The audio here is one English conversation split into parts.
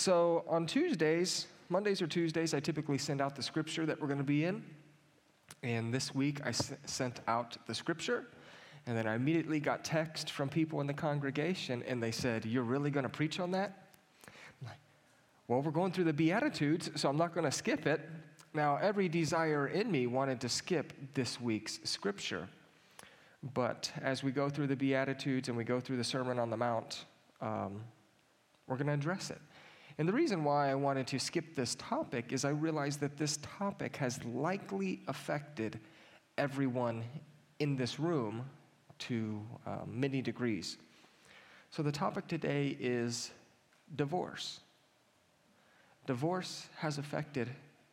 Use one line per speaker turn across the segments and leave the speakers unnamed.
So on Tuesdays, Mondays or Tuesdays, I typically send out the scripture that we're going to be in. And this week, I s- sent out the scripture. And then I immediately got text from people in the congregation, and they said, You're really going to preach on that? I'm like, well, we're going through the Beatitudes, so I'm not going to skip it. Now, every desire in me wanted to skip this week's scripture. But as we go through the Beatitudes and we go through the Sermon on the Mount, um, we're going to address it. And the reason why I wanted to skip this topic is I realized that this topic has likely affected everyone in this room to um, many degrees. So the topic today is divorce. Divorce has affected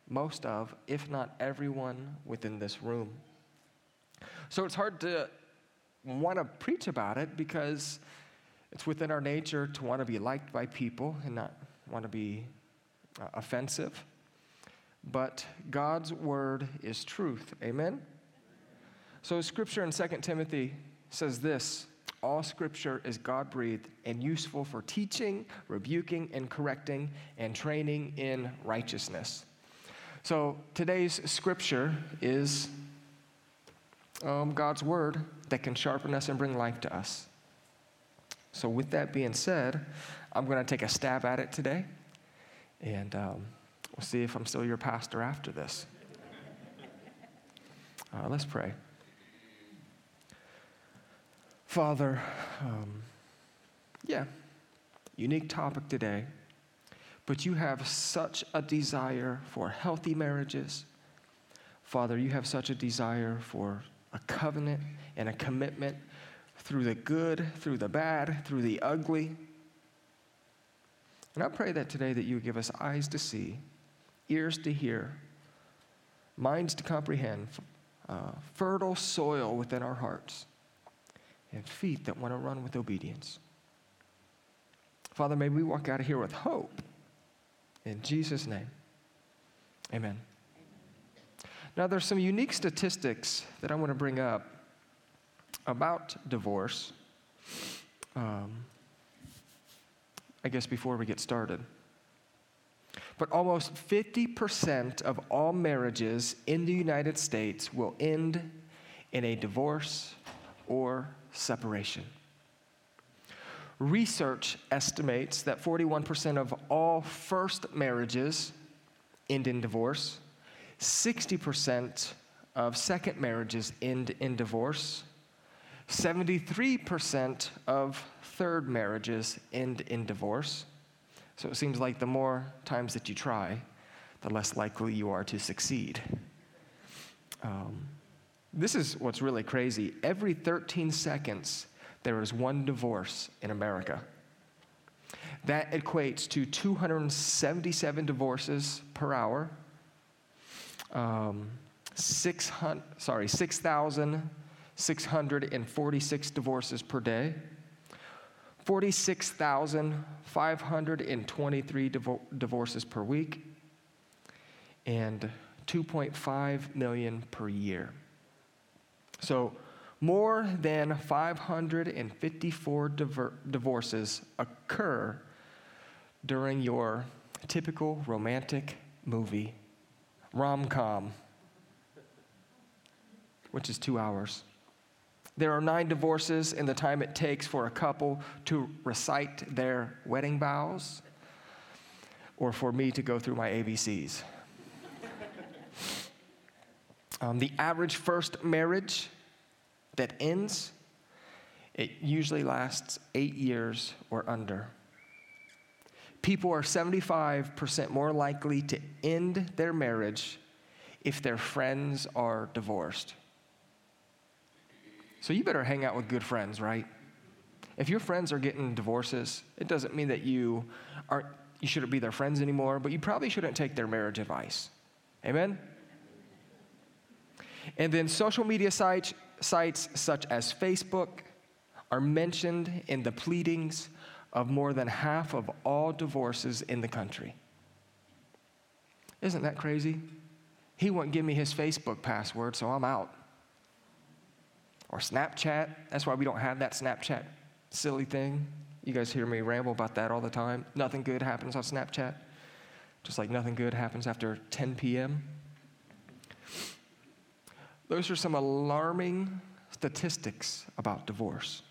most of, if not everyone, within this room. So it's hard to want to preach about it because it's within our nature to want to be liked by people and not want to be uh, offensive. But God's word is truth. Amen? So, scripture in 2 Timothy says this All scripture is God breathed and useful for teaching, rebuking, and correcting, and training in righteousness. So, today's scripture is um, God's word that can sharpen us and bring life to us. So, with that being said, I'm going to take a stab at it today, and um, we'll see if I'm still your pastor after this. Uh, let's pray. Father, um, yeah, unique topic today, but you have such a desire for healthy marriages. Father, you have such a desire for a covenant and a commitment through the good, through the bad, through the ugly. And I pray that today that you would give us eyes to see, ears to hear, minds to comprehend, uh, fertile soil within our hearts and feet that want to run with obedience. Father, may we walk out of here with hope. In Jesus' name, amen. Now, there's some unique statistics that I want to bring up about divorce. Um, I guess before we get started. But almost 50% of all marriages in the United States will end in a divorce or separation. Research estimates that 41% of all first marriages end in divorce, 60% of second marriages end in divorce, 73% of third marriages end in divorce. So it seems like the more times that you try, the less likely you are to succeed. Um, this is what's really crazy. Every 13 seconds, there is one divorce in America. That equates to 277 divorces per hour, um, 600, sorry, 6,646 divorces per day, 46,523 divo- divorces per week, and 2.5 million per year. So, more than 554 diver- divorces occur during your typical romantic movie, rom com, which is two hours. There are nine divorces in the time it takes for a couple to recite their wedding vows or for me to go through my ABCs. um, the average first marriage that ends, it usually lasts eight years or under. People are 75% more likely to end their marriage if their friends are divorced. So you better hang out with good friends, right? If your friends are getting divorces, it doesn't mean that you aren't you shouldn't be their friends anymore, but you probably shouldn't take their marriage advice. Amen? And then social media sites, sites such as Facebook are mentioned in the pleadings of more than half of all divorces in the country. Isn't that crazy? He won't give me his Facebook password, so I'm out. Or Snapchat. That's why we don't have that Snapchat silly thing. You guys hear me ramble about that all the time. Nothing good happens on Snapchat, just like nothing good happens after 10 p.m. Those are some alarming statistics about divorce.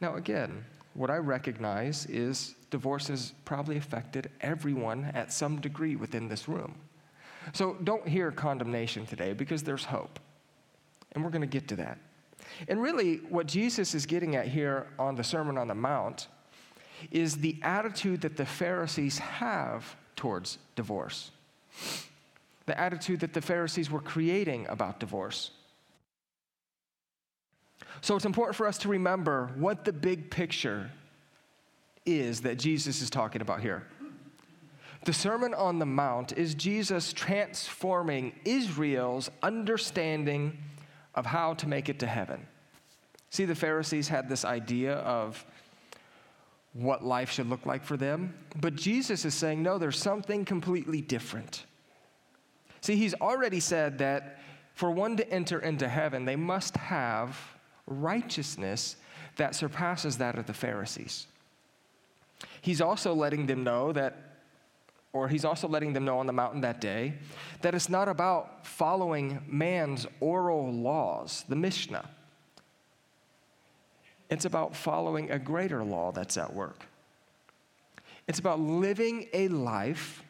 Now, again, what I recognize is divorce has probably affected everyone at some degree within this room. So don't hear condemnation today because there's hope. And we're going to get to that. And really, what Jesus is getting at here on the Sermon on the Mount is the attitude that the Pharisees have towards divorce, the attitude that the Pharisees were creating about divorce. So it's important for us to remember what the big picture is that Jesus is talking about here. The Sermon on the Mount is Jesus transforming Israel's understanding of how to make it to heaven. See, the Pharisees had this idea of what life should look like for them, but Jesus is saying, no, there's something completely different. See, he's already said that for one to enter into heaven, they must have righteousness that surpasses that of the Pharisees. He's also letting them know that or he's also letting them know on the mountain that day that it's not about following man's oral laws, the Mishnah. It's about following a greater law that's at work. It's about living a life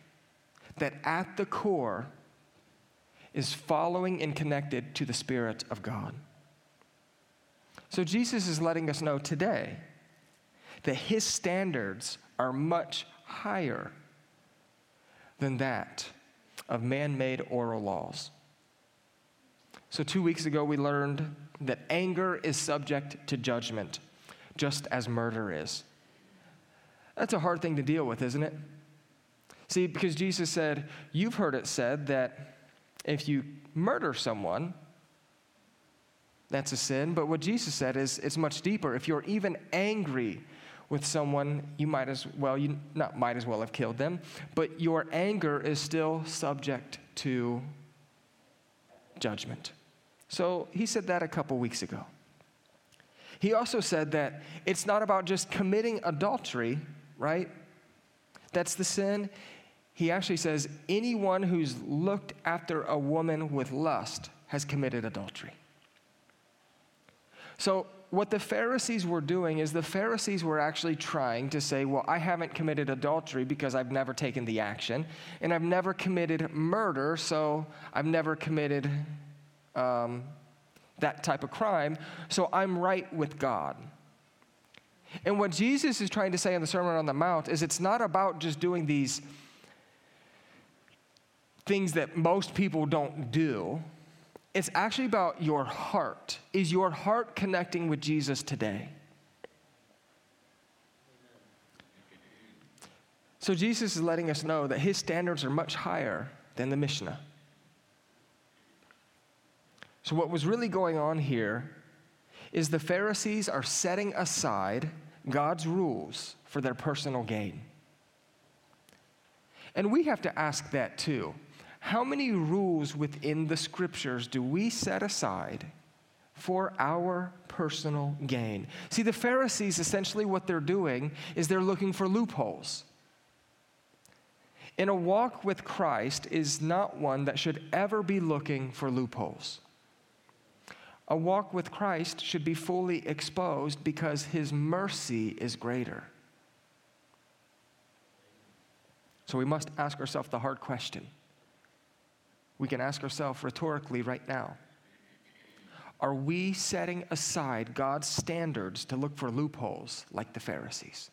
that at the core is following and connected to the Spirit of God. So Jesus is letting us know today that his standards are much higher than that of man made oral laws. So, two weeks ago, we learned that anger is subject to judgment, just as murder is. That's a hard thing to deal with, isn't it? See, because Jesus said, You've heard it said that if you murder someone, that's a sin. But what Jesus said is it's much deeper. If you're even angry with someone, you might as well, you not might as well have killed them, but your anger is still subject to judgment. So he said that a couple weeks ago. He also said that it's not about just committing adultery, right? That's the sin. He actually says anyone who's looked after a woman with lust has committed adultery. So what the Pharisees were doing is the Pharisees were actually trying to say, well, I haven't committed adultery because I've never taken the action, and I've never committed murder, so I've never committed um, that type of crime, so I'm right with God. And what Jesus is trying to say in the Sermon on the Mount is it's not about just doing these things that most people don't do it's actually about your heart. Is your heart connecting with Jesus today? So Jesus is letting us know that his standards are much higher than the Mishnah. So, what was really going on here is the Pharisees are setting aside God's rules for their personal gain. And we have to ask that too how many rules within the scriptures do we set aside for our personal gain? See, the Pharisees essentially what they're doing is they're looking for loopholes. And a walk with Christ is not one that should ever be looking for loopholes. A walk with Christ should be fully exposed because his mercy is greater. So we must ask ourselves the hard question we can ask ourselves rhetorically right now Are we setting aside God's standards to look for loopholes like the Pharisees?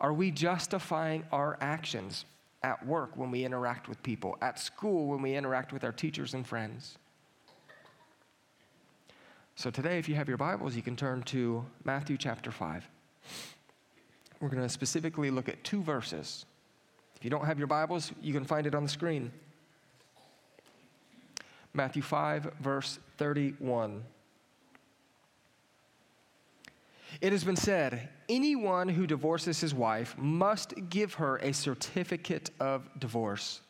Are we justifying our actions at work when we interact with people, at school when we interact with our teachers and friends? So, today, if you have your Bibles, you can turn to Matthew chapter 5. We're going to specifically look at two verses. If you don't have your Bibles, you can find it on the screen. Matthew 5, verse 31. It has been said, anyone who divorces his wife must give her a certificate of divorce.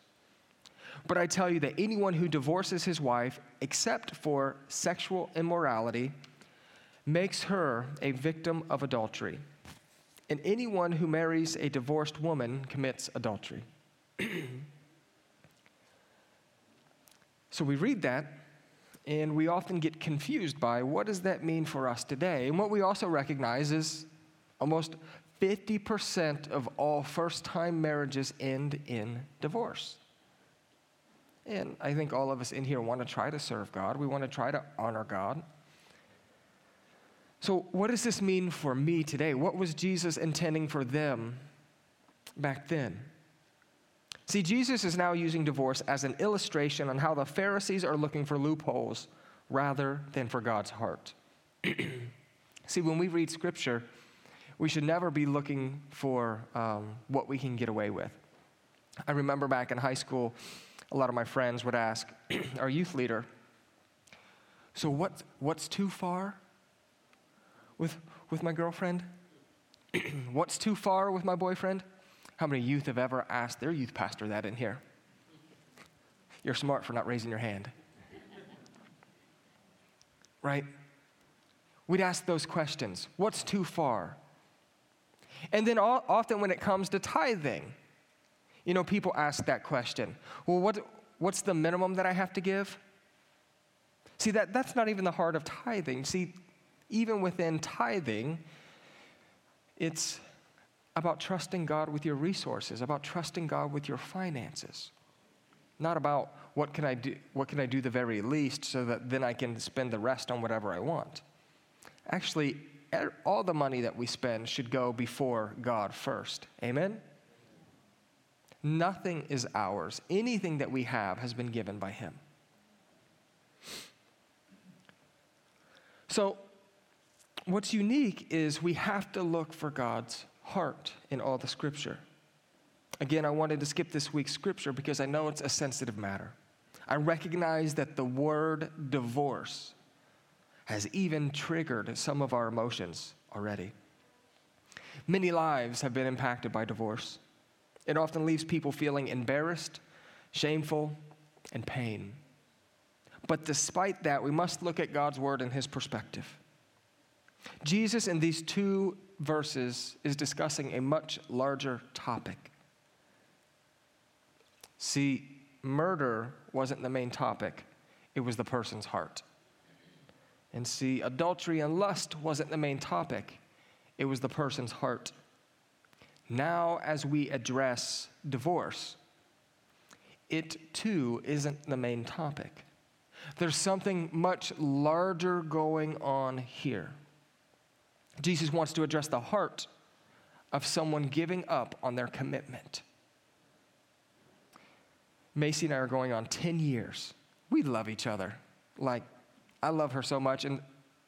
But I tell you that anyone who divorces his wife, except for sexual immorality, makes her a victim of adultery. And anyone who marries a divorced woman commits adultery. so we read that, and we often get confused by what does that mean for us today? And what we also recognize is almost 50% of all first time marriages end in divorce. And I think all of us in here want to try to serve God. We want to try to honor God. So, what does this mean for me today? What was Jesus intending for them back then? See, Jesus is now using divorce as an illustration on how the Pharisees are looking for loopholes rather than for God's heart. See, when we read scripture, we should never be looking for um, what we can get away with. I remember back in high school, a lot of my friends would ask our youth leader, So, what, what's too far with, with my girlfriend? what's too far with my boyfriend? How many youth have ever asked their youth pastor that in here? You're smart for not raising your hand. Right? We'd ask those questions What's too far? And then often when it comes to tithing, you know, people ask that question. Well, what, what's the minimum that I have to give? See, that, that's not even the heart of tithing. See, even within tithing, it's about trusting God with your resources, about trusting God with your finances. Not about what can I do, what can I do the very least so that then I can spend the rest on whatever I want. Actually, er, all the money that we spend should go before God first. Amen? Nothing is ours. Anything that we have has been given by Him. So, what's unique is we have to look for God's heart in all the scripture. Again, I wanted to skip this week's scripture because I know it's a sensitive matter. I recognize that the word divorce has even triggered some of our emotions already. Many lives have been impacted by divorce. It often leaves people feeling embarrassed, shameful, and pain. But despite that, we must look at God's word and his perspective. Jesus, in these two verses, is discussing a much larger topic. See, murder wasn't the main topic, it was the person's heart. And see, adultery and lust wasn't the main topic, it was the person's heart. Now, as we address divorce, it too isn't the main topic. There's something much larger going on here. Jesus wants to address the heart of someone giving up on their commitment. Macy and I are going on 10 years. We love each other. Like, I love her so much. And,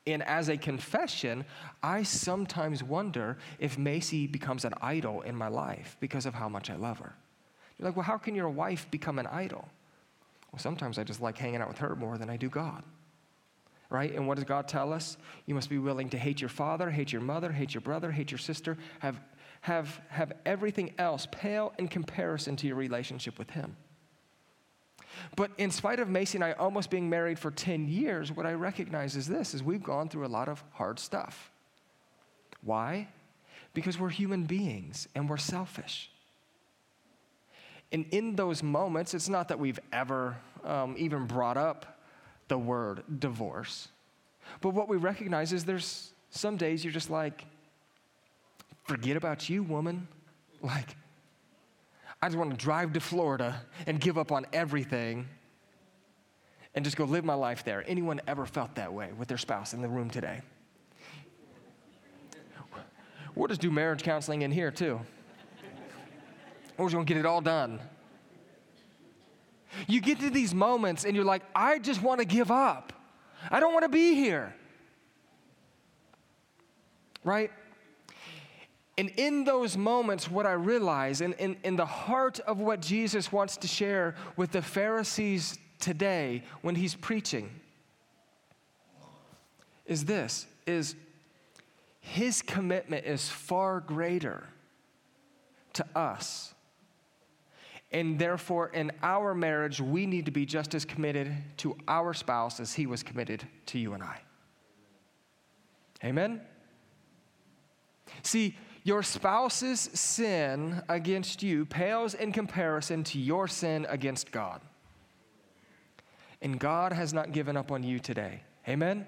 and as a confession, I sometimes wonder if Macy becomes an idol in my life because of how much I love her. You're like, well, how can your wife become an idol? Well, sometimes I just like hanging out with her more than I do God. Right? And what does God tell us? You must be willing to hate your father, hate your mother, hate your brother, hate your sister, have, have, have everything else pale in comparison to your relationship with Him. But in spite of Macy and I almost being married for 10 years, what I recognize is this is we've gone through a lot of hard stuff. Why? Because we're human beings and we're selfish. And in those moments, it's not that we've ever um, even brought up the word divorce. But what we recognize is there's some days you're just like, forget about you, woman. Like, I just want to drive to Florida and give up on everything and just go live my life there. Anyone ever felt that way with their spouse in the room today? We'll just do marriage counseling in here too. We're just gonna get it all done. You get to these moments and you're like, I just want to give up. I don't want to be here. Right? And in those moments, what I realize, in, in, in the heart of what Jesus wants to share with the Pharisees today when he's preaching, is this is his commitment is far greater to us. And therefore, in our marriage, we need to be just as committed to our spouse as he was committed to you and I. Amen? See, your spouse's sin against you pales in comparison to your sin against God. And God has not given up on you today. Amen?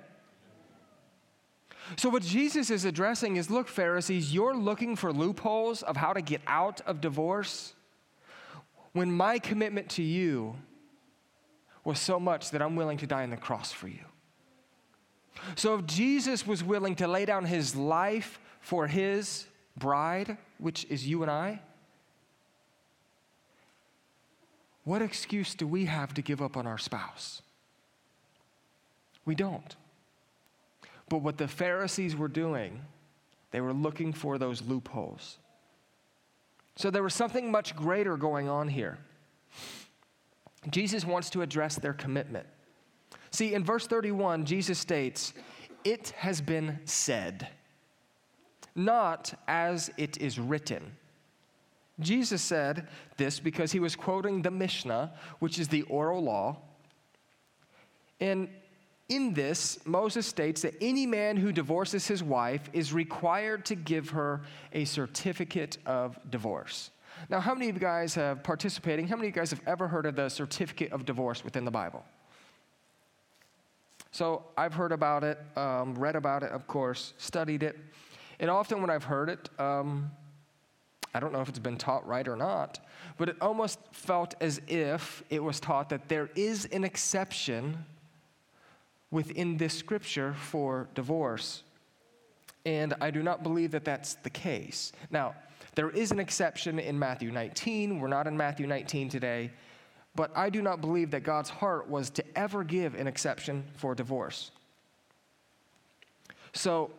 So, what Jesus is addressing is look, Pharisees, you're looking for loopholes of how to get out of divorce when my commitment to you was so much that I'm willing to die on the cross for you. So, if Jesus was willing to lay down his life for his bride, which is you and I, what excuse do we have to give up on our spouse? We don't. But what the Pharisees were doing, they were looking for those loopholes. So there was something much greater going on here. Jesus wants to address their commitment. See, in verse 31, Jesus states, It has been said, not as it is written. Jesus said this because he was quoting the Mishnah, which is the oral law. And in this, Moses states that any man who divorces his wife is required to give her a certificate of divorce. Now, how many of you guys have participating? How many of you guys have ever heard of the certificate of divorce within the Bible? So I've heard about it, um, read about it, of course, studied it. And often when I've heard it, um, I don't know if it's been taught right or not, but it almost felt as if it was taught that there is an exception within this scripture for divorce. And I do not believe that that's the case. Now, there is an exception in Matthew 19. We're not in Matthew 19 today. But I do not believe that God's heart was to ever give an exception for divorce. So,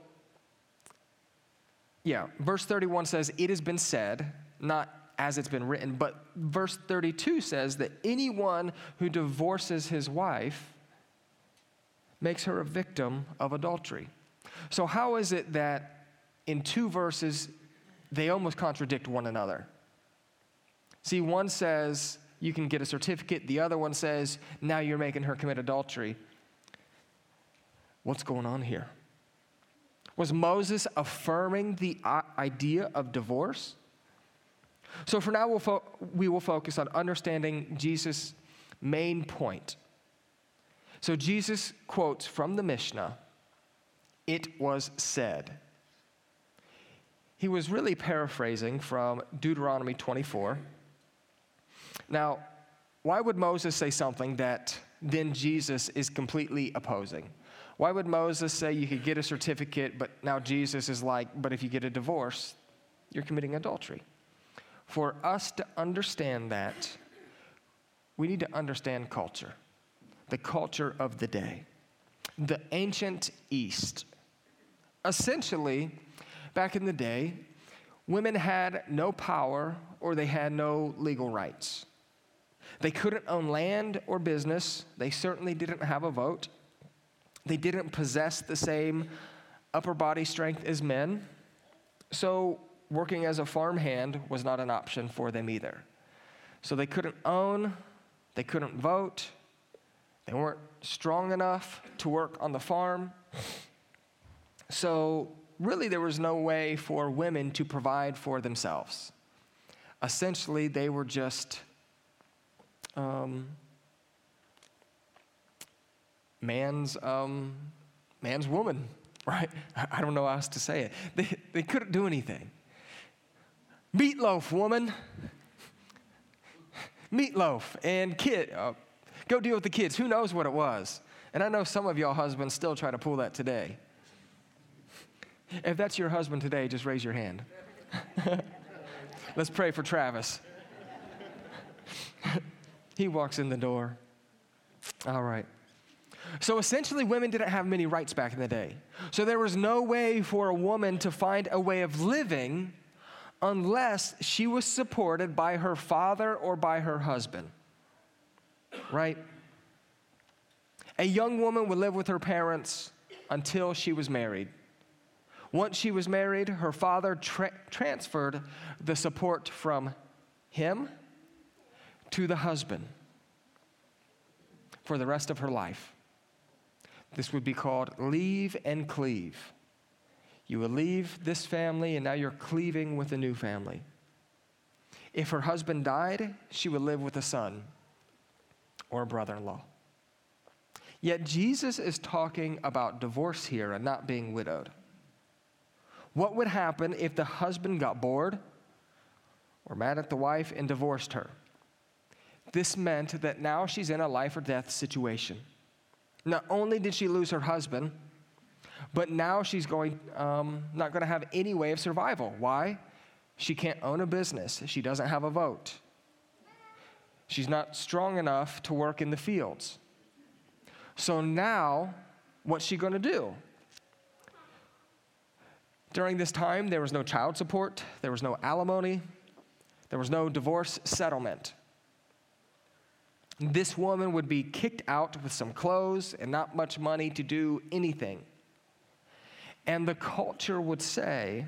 yeah, verse 31 says, It has been said, not as it's been written, but verse 32 says that anyone who divorces his wife makes her a victim of adultery. So, how is it that in two verses they almost contradict one another? See, one says you can get a certificate, the other one says now you're making her commit adultery. What's going on here? Was Moses affirming the idea of divorce? So, for now, we'll fo- we will focus on understanding Jesus' main point so Jesus quotes from the Mishnah, it was said. He was really paraphrasing from Deuteronomy 24. Now, why would Moses say something that then Jesus is completely opposing? Why would Moses say you could get a certificate, but now Jesus is like, but if you get a divorce, you're committing adultery? For us to understand that, we need to understand culture the culture of the day. The ancient East. Essentially, back in the day, women had no power or they had no legal rights. They couldn't own land or business. They certainly didn't have a vote. They didn't possess the same upper body strength as men. So, working as a farmhand was not an option for them either. So, they couldn't own, they couldn't vote, they weren't strong enough to work on the farm. So, really, there was no way for women to provide for themselves. Essentially, they were just um, man's, um, man's woman, right? I don't know how else to say it. They, they couldn't do anything. Meatloaf, woman. Meatloaf and kid, uh, Go deal with the kids. Who knows what it was? And I know some of y'all husbands still try to pull that today. If that's your husband today, just raise your hand. Let's pray for Travis. he walks in the door. All right. So essentially, women didn't have many rights back in the day. So there was no way for a woman to find a way of living unless she was supported by her father or by her husband right? A young woman would live with her parents until she was married. Once she was married, her father tra- transferred the support from him to the husband for the rest of her life. This would be called leave and cleave. You will leave this family, and now you're cleaving with a new family. If her husband died, she would live with a son or brother in law. Yet Jesus is talking about divorce here and not being widowed. What would happen if the husband got bored or mad at the wife and divorced her? This meant that now she's in a life or death situation. Not only did she lose her husband, but now she's going, um, not going to have any way of survival. Why? She can't own a business. She doesn't have a vote. She's not strong enough to work in the fields. So now, what's she going to do? During this time, there was no child support, there was no alimony, there was no divorce settlement. This woman would be kicked out with some clothes and not much money to do anything. And the culture would say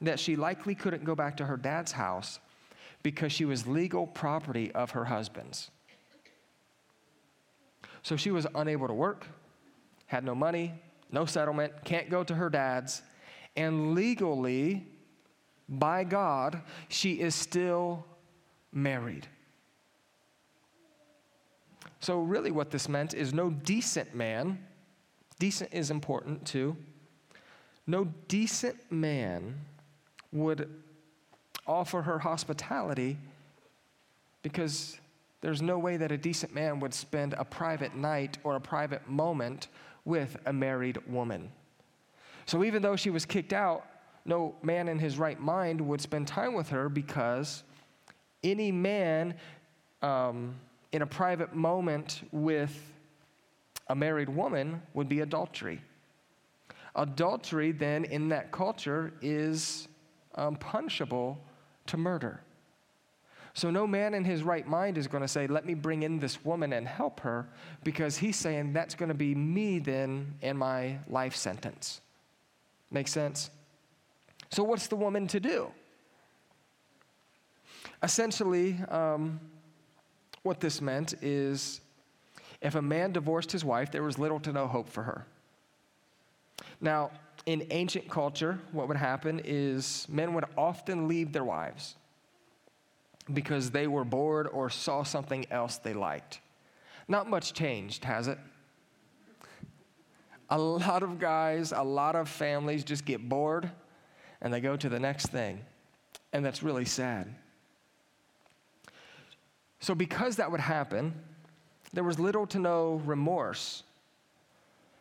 that she likely couldn't go back to her dad's house because she was legal property of her husband's. So she was unable to work, had no money, no settlement, can't go to her dad's, and legally, by God, she is still married. So, really, what this meant is no decent man, decent is important too, no decent man would offer her hospitality because there's no way that a decent man would spend a private night or a private moment with a married woman. So even though she was kicked out, no man in his right mind would spend time with her because any man um, in a private moment with a married woman would be adultery. Adultery, then, in that culture, is um, punishable to murder. So, no man in his right mind is going to say, Let me bring in this woman and help her, because he's saying that's going to be me then in my life sentence. Make sense? So, what's the woman to do? Essentially, um, what this meant is if a man divorced his wife, there was little to no hope for her. Now, in ancient culture, what would happen is men would often leave their wives because they were bored or saw something else they liked. Not much changed, has it? A lot of guys, a lot of families just get bored and they go to the next thing. And that's really sad. So, because that would happen, there was little to no remorse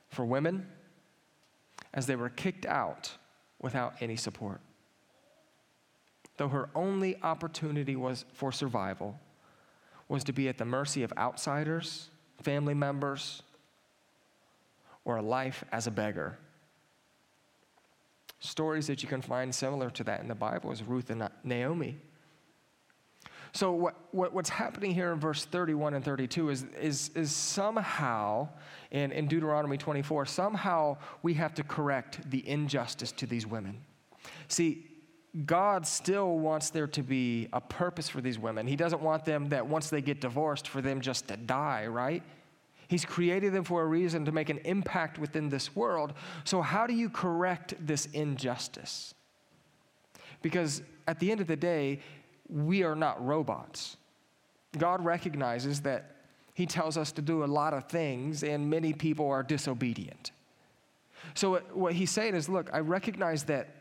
for women as they were kicked out without any support. Though her only opportunity was for survival was to be at the mercy of outsiders, family members, or a life as a beggar. Stories that you can find similar to that in the Bible is Ruth and Naomi. So, what, what, what's happening here in verse 31 and 32 is, is, is somehow, in, in Deuteronomy 24, somehow we have to correct the injustice to these women. See, God still wants there to be a purpose for these women. He doesn't want them that once they get divorced, for them just to die, right? He's created them for a reason to make an impact within this world. So, how do you correct this injustice? Because at the end of the day, we are not robots. God recognizes that He tells us to do a lot of things, and many people are disobedient. So, what He's saying is look, I recognize that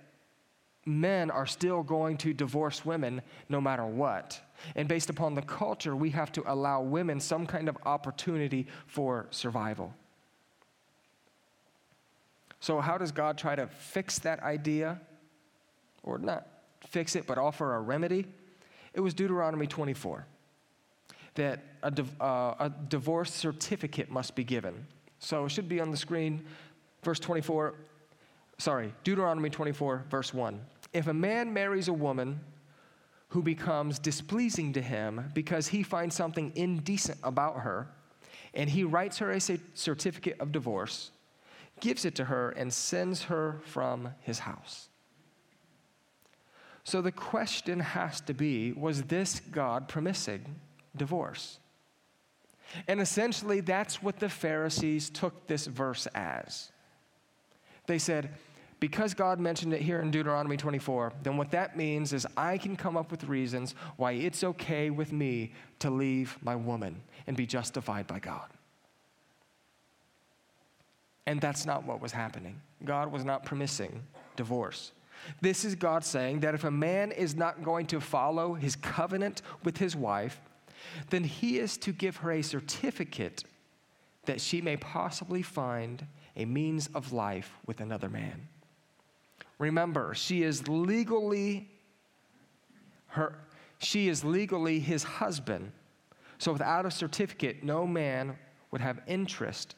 men are still going to divorce women no matter what. And based upon the culture, we have to allow women some kind of opportunity for survival. So, how does God try to fix that idea? Or not fix it, but offer a remedy? It was Deuteronomy 24 that a, uh, a divorce certificate must be given. So it should be on the screen. Verse 24, sorry, Deuteronomy 24, verse 1. If a man marries a woman who becomes displeasing to him because he finds something indecent about her, and he writes her a certificate of divorce, gives it to her, and sends her from his house. So the question has to be was this God permitting divorce? And essentially, that's what the Pharisees took this verse as. They said, because God mentioned it here in Deuteronomy 24, then what that means is I can come up with reasons why it's okay with me to leave my woman and be justified by God. And that's not what was happening. God was not permitting divorce. This is God saying that if a man is not going to follow his covenant with his wife, then he is to give her a certificate that she may possibly find a means of life with another man. Remember, she is legally her she is legally his husband. So without a certificate, no man would have interest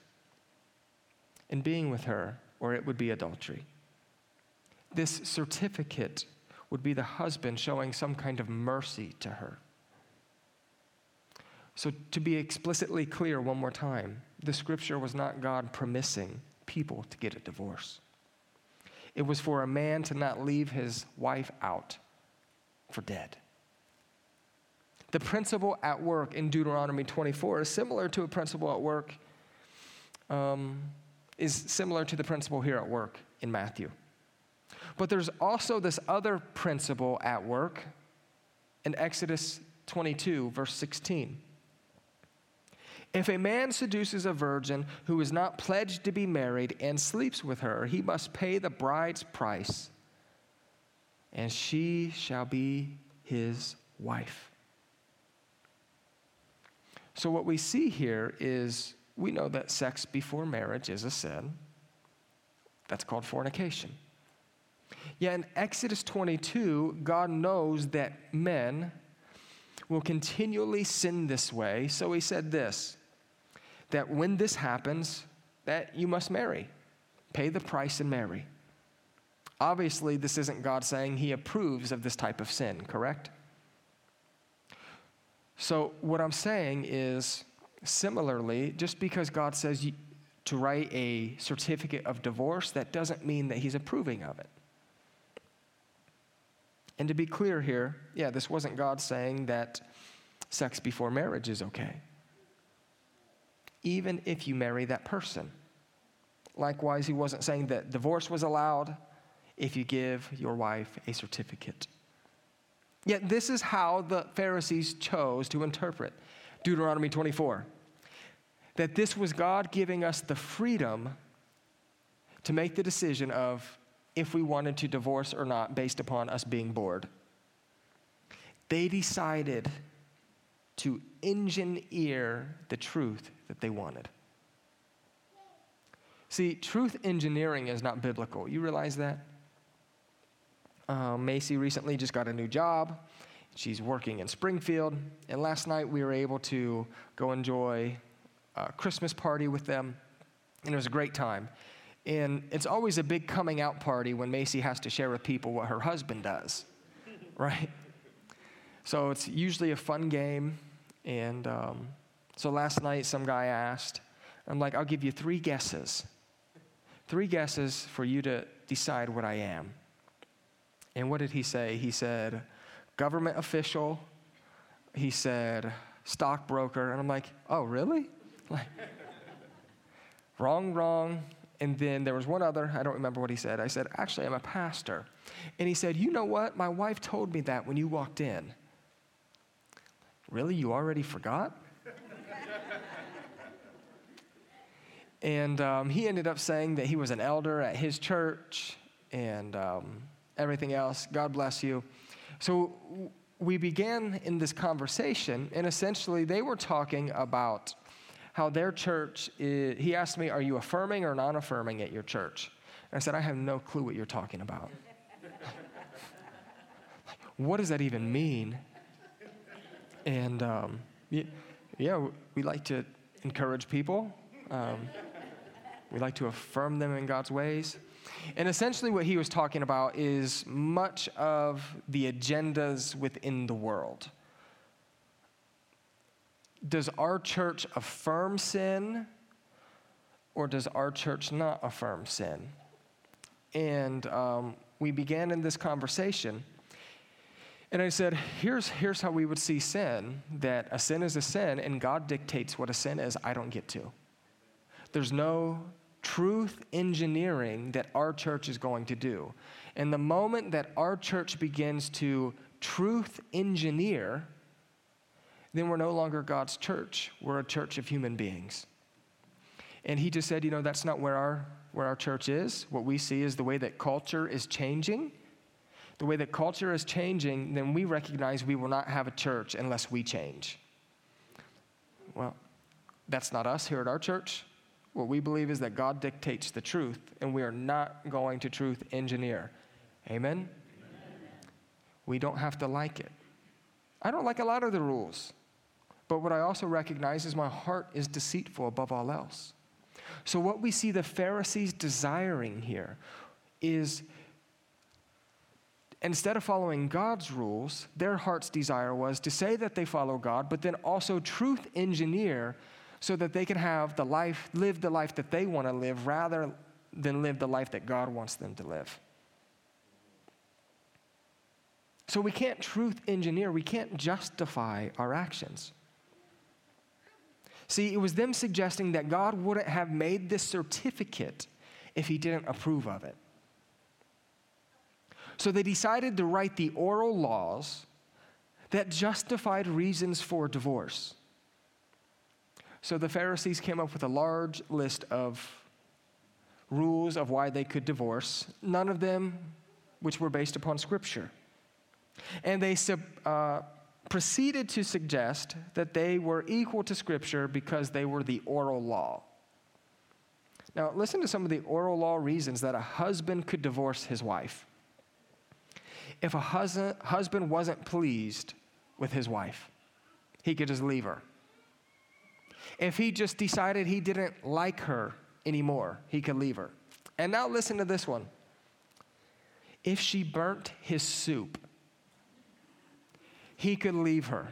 in being with her, or it would be adultery. This certificate would be the husband showing some kind of mercy to her. So, to be explicitly clear one more time, the scripture was not God permitting people to get a divorce. It was for a man to not leave his wife out for dead. The principle at work in Deuteronomy 24 is similar to a principle at work, um, is similar to the principle here at work in Matthew. But there's also this other principle at work in Exodus 22, verse 16. If a man seduces a virgin who is not pledged to be married and sleeps with her, he must pay the bride's price, and she shall be his wife. So, what we see here is we know that sex before marriage is a sin. That's called fornication. Yet in Exodus 22, God knows that men will continually sin this way. So he said this that when this happens, that you must marry. Pay the price and marry. Obviously, this isn't God saying he approves of this type of sin, correct? So, what I'm saying is similarly, just because God says to write a certificate of divorce, that doesn't mean that he's approving of it. And to be clear here, yeah, this wasn't God saying that sex before marriage is okay even if you marry that person. Likewise, he wasn't saying that divorce was allowed if you give your wife a certificate. Yet, this is how the Pharisees chose to interpret Deuteronomy 24 that this was God giving us the freedom to make the decision of if we wanted to divorce or not based upon us being bored. They decided to engineer the truth that they wanted. See, truth engineering is not biblical. You realize that? Uh, Macy recently just got a new job. She's working in Springfield. And last night we were able to go enjoy a Christmas party with them. And it was a great time. And it's always a big coming out party when Macy has to share with people what her husband does, right? So it's usually a fun game. And um, so last night, some guy asked, I'm like, I'll give you three guesses. Three guesses for you to decide what I am. And what did he say? He said, government official. He said, stockbroker. And I'm like, oh, really? Like, wrong, wrong. And then there was one other, I don't remember what he said. I said, actually, I'm a pastor. And he said, you know what? My wife told me that when you walked in. Really? You already forgot? And um, he ended up saying that he was an elder at his church and um, everything else. God bless you. So we began in this conversation, and essentially they were talking about how their church is, he asked me, Are you affirming or non affirming at your church? And I said, I have no clue what you're talking about. what does that even mean? And um, yeah, we like to encourage people. Um, we like to affirm them in God's ways. And essentially, what he was talking about is much of the agendas within the world. Does our church affirm sin, or does our church not affirm sin? And um, we began in this conversation. And I said, here's, here's how we would see sin that a sin is a sin, and God dictates what a sin is. I don't get to. There's no truth engineering that our church is going to do. And the moment that our church begins to truth engineer, then we're no longer God's church. We're a church of human beings. And he just said, you know, that's not where our, where our church is. What we see is the way that culture is changing. The way that culture is changing, then we recognize we will not have a church unless we change. Well, that's not us here at our church. What we believe is that God dictates the truth, and we are not going to truth engineer. Amen? Amen? We don't have to like it. I don't like a lot of the rules, but what I also recognize is my heart is deceitful above all else. So, what we see the Pharisees desiring here is instead of following God's rules, their heart's desire was to say that they follow God, but then also truth engineer so that they can have the life, live the life that they want to live rather than live the life that God wants them to live. So we can't truth engineer, we can't justify our actions. See, it was them suggesting that God wouldn't have made this certificate if he didn't approve of it. So they decided to write the oral laws that justified reasons for divorce. So the Pharisees came up with a large list of rules of why they could divorce, none of them which were based upon Scripture. And they uh, proceeded to suggest that they were equal to Scripture because they were the oral law. Now, listen to some of the oral law reasons that a husband could divorce his wife. If a husband wasn't pleased with his wife, he could just leave her. If he just decided he didn't like her anymore, he could leave her. And now listen to this one. If she burnt his soup, he could leave her.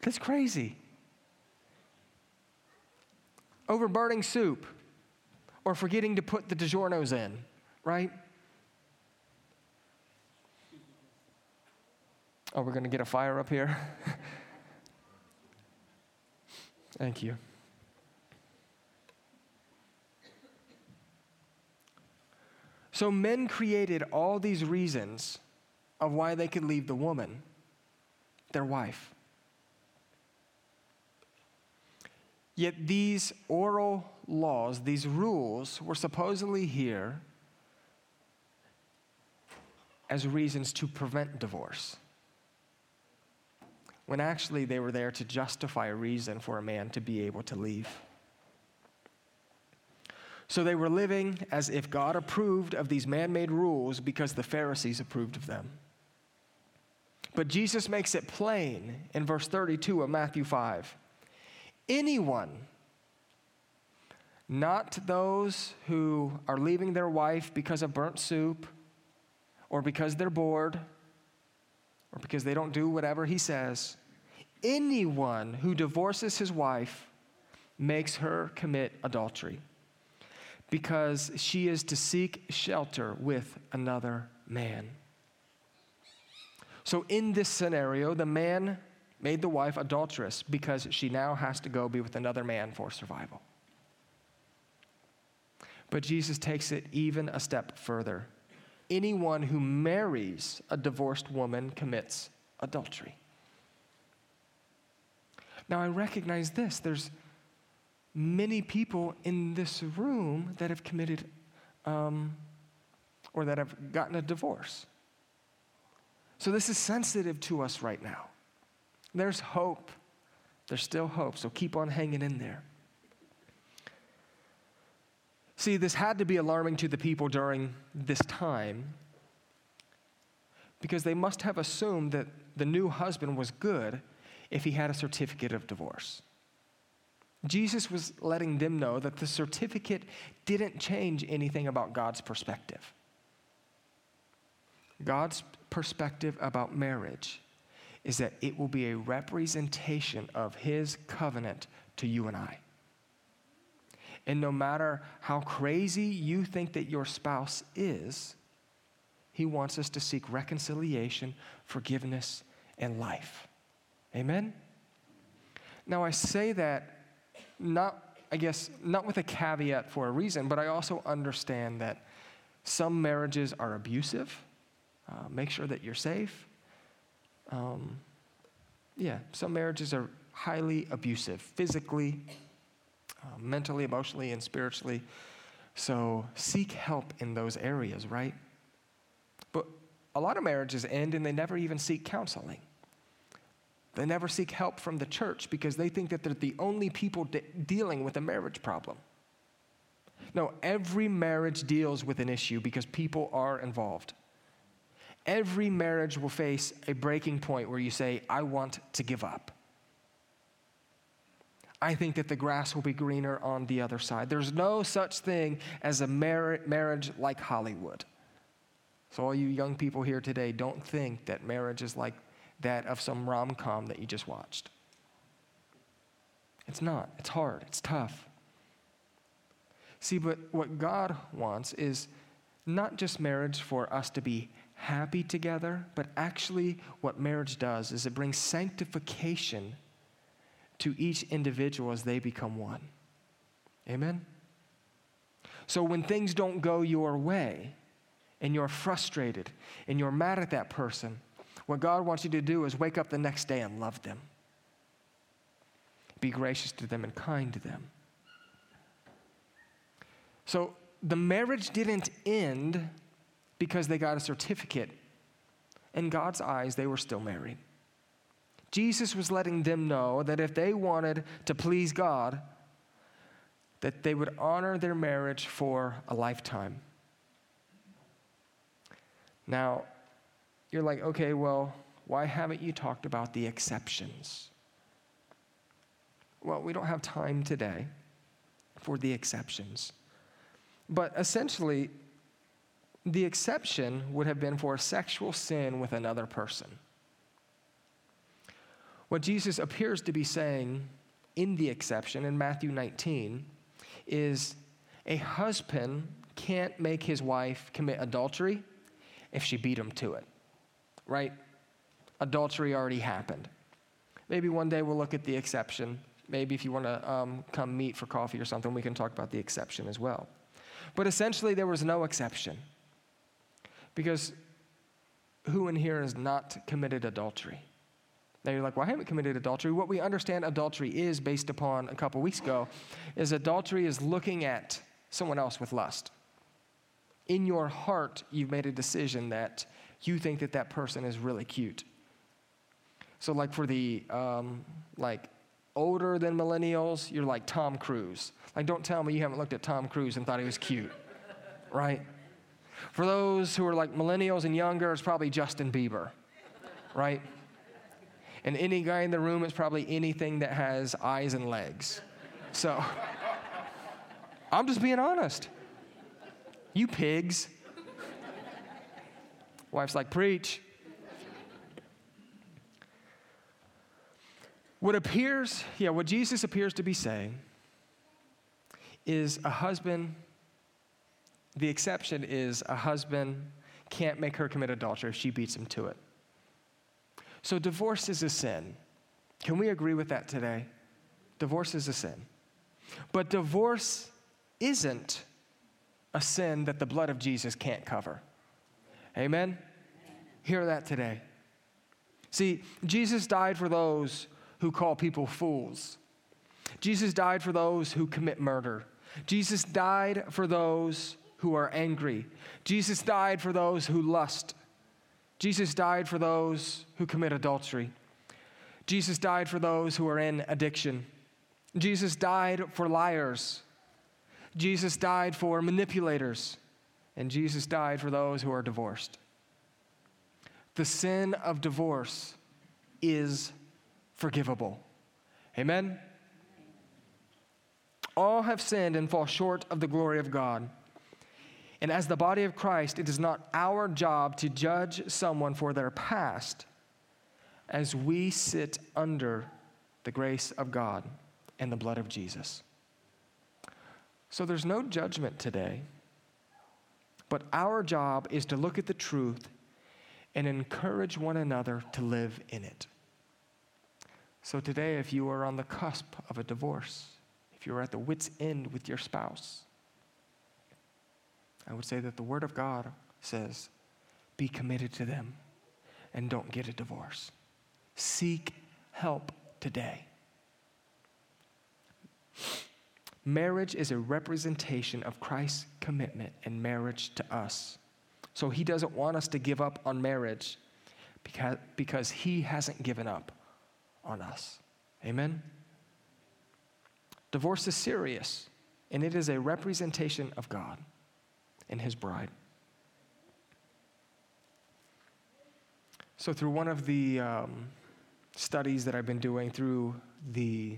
That's crazy. Over burning soup or forgetting to put the DiGiorno's in, right? Oh, we're going to get a fire up here? Thank you. So men created all these reasons of why they could leave the woman, their wife. Yet these oral laws, these rules, were supposedly here as reasons to prevent divorce when actually they were there to justify a reason for a man to be able to leave. So they were living as if God approved of these man made rules because the Pharisees approved of them. But Jesus makes it plain in verse 32 of Matthew 5 anyone, not those who are leaving their wife because of burnt soup or because they're bored or because they don't do whatever he says, anyone who divorces his wife makes her commit adultery because she is to seek shelter with another man. So, in this scenario, the man made the wife adulterous because she now has to go be with another man for survival. But Jesus takes it even a step further anyone who marries a divorced woman commits adultery. Now, I recognize this. There's many people in this room that have committed um, or that have gotten a divorce. So, this is sensitive to us right now. There's hope. There's still hope. So, keep on hanging in there. See, this had to be alarming to the people during this time because they must have assumed that the new husband was good if he had a certificate of divorce. Jesus was letting them know that the certificate didn't change anything about God's perspective. God's perspective about marriage is that it will be a representation of his covenant to you and I. And no matter how crazy you think that your spouse is, he wants us to seek reconciliation, forgiveness, and life. Amen? Now, I say that not I guess, not with a caveat for a reason, but I also understand that some marriages are abusive. Uh, make sure that you're safe. Um, yeah, some marriages are highly abusive, physically, uh, mentally, emotionally, and spiritually. So seek help in those areas, right? But a lot of marriages end and they never even seek counseling. They never seek help from the church because they think that they're the only people de- dealing with a marriage problem. No, every marriage deals with an issue because people are involved. Every marriage will face a breaking point where you say, I want to give up. I think that the grass will be greener on the other side. There's no such thing as a mar- marriage like Hollywood. So, all you young people here today, don't think that marriage is like that of some rom com that you just watched. It's not. It's hard. It's tough. See, but what God wants is not just marriage for us to be happy together, but actually, what marriage does is it brings sanctification to each individual as they become one. Amen? So, when things don't go your way, and you're frustrated, and you're mad at that person, what God wants you to do is wake up the next day and love them. Be gracious to them and kind to them. So the marriage didn't end because they got a certificate. In God's eyes, they were still married. Jesus was letting them know that if they wanted to please God, that they would honor their marriage for a lifetime. Now, you're like, okay, well, why haven't you talked about the exceptions? Well, we don't have time today for the exceptions. But essentially, the exception would have been for a sexual sin with another person. What Jesus appears to be saying in the exception in Matthew 19 is a husband can't make his wife commit adultery if she beat him to it, right? Adultery already happened. Maybe one day we'll look at the exception. Maybe if you want to um, come meet for coffee or something, we can talk about the exception as well. But essentially, there was no exception. Because who in here has not committed adultery? Now you're like, well, I haven't committed adultery. What we understand adultery is, based upon a couple weeks ago, is adultery is looking at someone else with lust. In your heart, you've made a decision that you think that that person is really cute. So, like for the um, like older than millennials, you're like Tom Cruise. Like, don't tell me you haven't looked at Tom Cruise and thought he was cute, right? For those who are like millennials and younger, it's probably Justin Bieber, right? And any guy in the room is probably anything that has eyes and legs. So, I'm just being honest. You pigs. Wife's like, preach. What appears, yeah, what Jesus appears to be saying is a husband, the exception is a husband can't make her commit adultery if she beats him to it. So divorce is a sin. Can we agree with that today? Divorce is a sin. But divorce isn't a sin that the blood of Jesus can't cover. Amen? Hear that today. See, Jesus died for those who call people fools. Jesus died for those who commit murder. Jesus died for those who are angry. Jesus died for those who lust. Jesus died for those who commit adultery. Jesus died for those who are in addiction. Jesus died for liars. Jesus died for manipulators. And Jesus died for those who are divorced. The sin of divorce is forgivable. Amen? All have sinned and fall short of the glory of God. And as the body of Christ, it is not our job to judge someone for their past as we sit under the grace of God and the blood of Jesus. So there's no judgment today, but our job is to look at the truth and encourage one another to live in it. So today, if you are on the cusp of a divorce, if you're at the wits' end with your spouse, I would say that the Word of God says, be committed to them and don't get a divorce. Seek help today. Marriage is a representation of Christ's commitment and marriage to us. So he doesn't want us to give up on marriage because, because he hasn't given up on us. Amen? Divorce is serious, and it is a representation of God and his bride. So, through one of the um, studies that I've been doing through the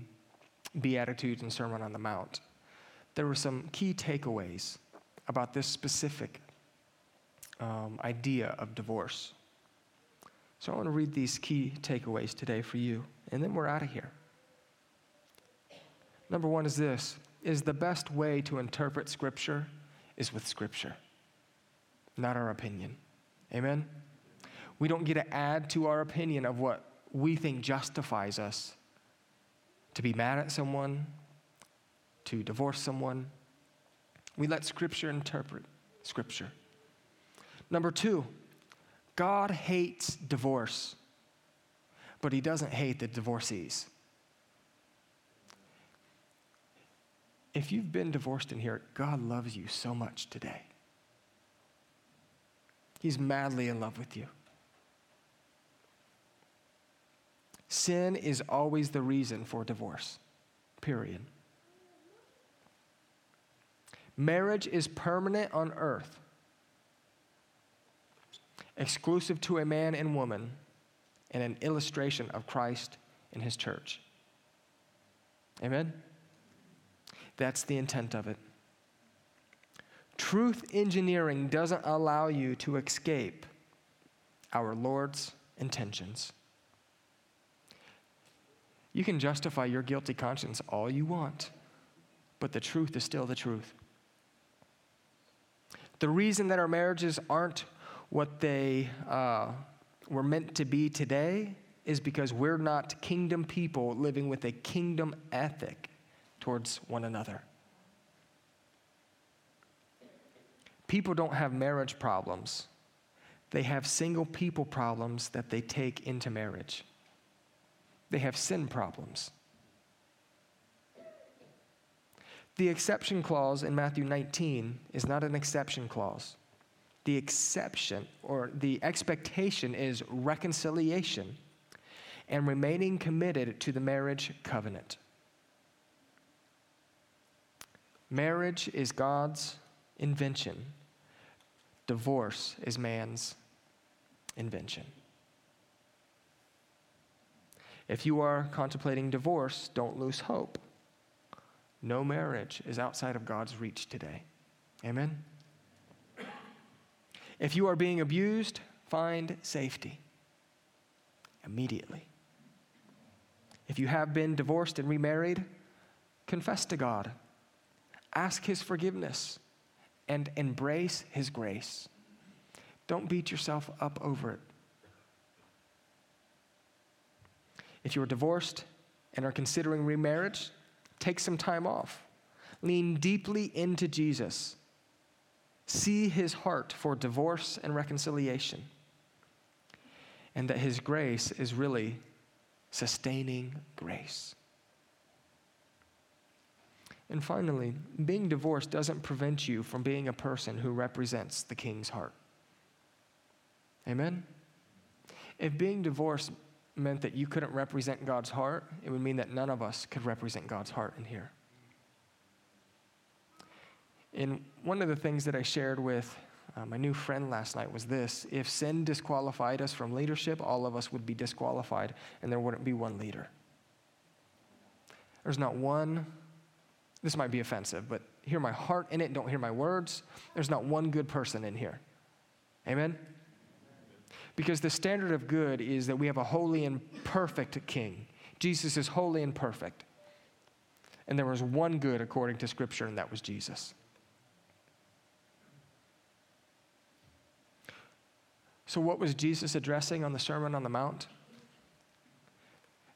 Beatitudes and Sermon on the Mount, there were some key takeaways about this specific um, idea of divorce. So I want to read these key takeaways today for you, and then we're out of here. Number one is this is the best way to interpret Scripture is with Scripture, not our opinion. Amen? We don't get to add to our opinion of what we think justifies us to be mad at someone, to divorce someone. We let Scripture interpret Scripture. Number two, God hates divorce, but He doesn't hate the divorcees. If you've been divorced in here, God loves you so much today. He's madly in love with you. Sin is always the reason for divorce, period. Marriage is permanent on earth, exclusive to a man and woman, and an illustration of Christ and his church. Amen? That's the intent of it. Truth engineering doesn't allow you to escape our Lord's intentions. You can justify your guilty conscience all you want, but the truth is still the truth. The reason that our marriages aren't what they uh, were meant to be today is because we're not kingdom people living with a kingdom ethic towards one another. People don't have marriage problems, they have single people problems that they take into marriage. They have sin problems. The exception clause in Matthew 19 is not an exception clause. The exception or the expectation is reconciliation and remaining committed to the marriage covenant. Marriage is God's invention, divorce is man's invention. If you are contemplating divorce, don't lose hope. No marriage is outside of God's reach today. Amen? If you are being abused, find safety immediately. If you have been divorced and remarried, confess to God, ask His forgiveness, and embrace His grace. Don't beat yourself up over it. If you're divorced and are considering remarriage, take some time off. Lean deeply into Jesus. See his heart for divorce and reconciliation. And that his grace is really sustaining grace. And finally, being divorced doesn't prevent you from being a person who represents the king's heart. Amen? If being divorced meant that you couldn't represent God's heart, it would mean that none of us could represent God's heart in here. And one of the things that I shared with uh, my new friend last night was this if sin disqualified us from leadership, all of us would be disqualified, and there wouldn't be one leader. There's not one, this might be offensive, but hear my heart in it, don't hear my words. There's not one good person in here. Amen? Because the standard of good is that we have a holy and perfect king. Jesus is holy and perfect. And there was one good according to Scripture, and that was Jesus. So, what was Jesus addressing on the Sermon on the Mount?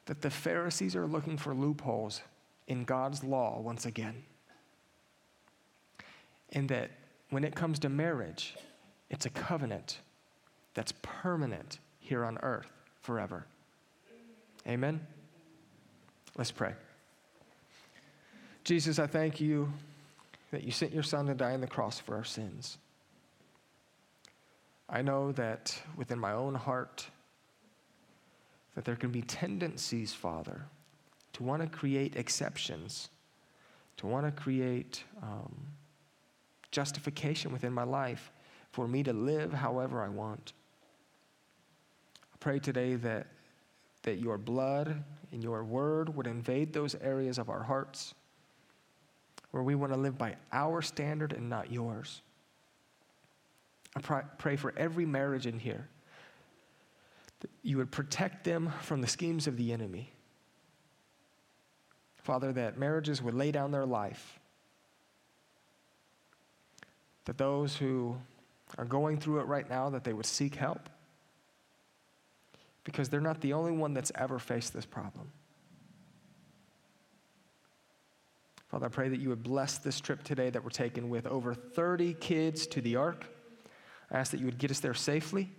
That the Pharisees are looking for loopholes in God's law once again. And that when it comes to marriage, it's a covenant that's permanent here on earth forever. Amen? Let's pray. Jesus, I thank you that you sent your son to die on the cross for our sins. I know that within my own heart that there can be tendencies, Father, to want to create exceptions, to want to create um, justification within my life for me to live however I want. I pray today that, that your blood and your word would invade those areas of our hearts where we want to live by our standard and not yours. I pray for every marriage in here that you would protect them from the schemes of the enemy. Father, that marriages would lay down their life. That those who are going through it right now, that they would seek help. Because they're not the only one that's ever faced this problem. Father, I pray that you would bless this trip today that we're taking with over 30 kids to the ark. I ask that you would get us there safely,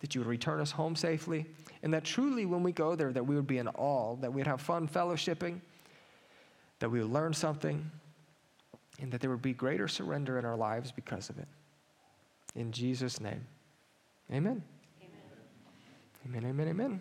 that you would return us home safely, and that truly when we go there, that we would be in awe, that we'd have fun fellowshipping, that we would learn something, and that there would be greater surrender in our lives because of it. In Jesus' name, amen. Amen, amen, amen. amen.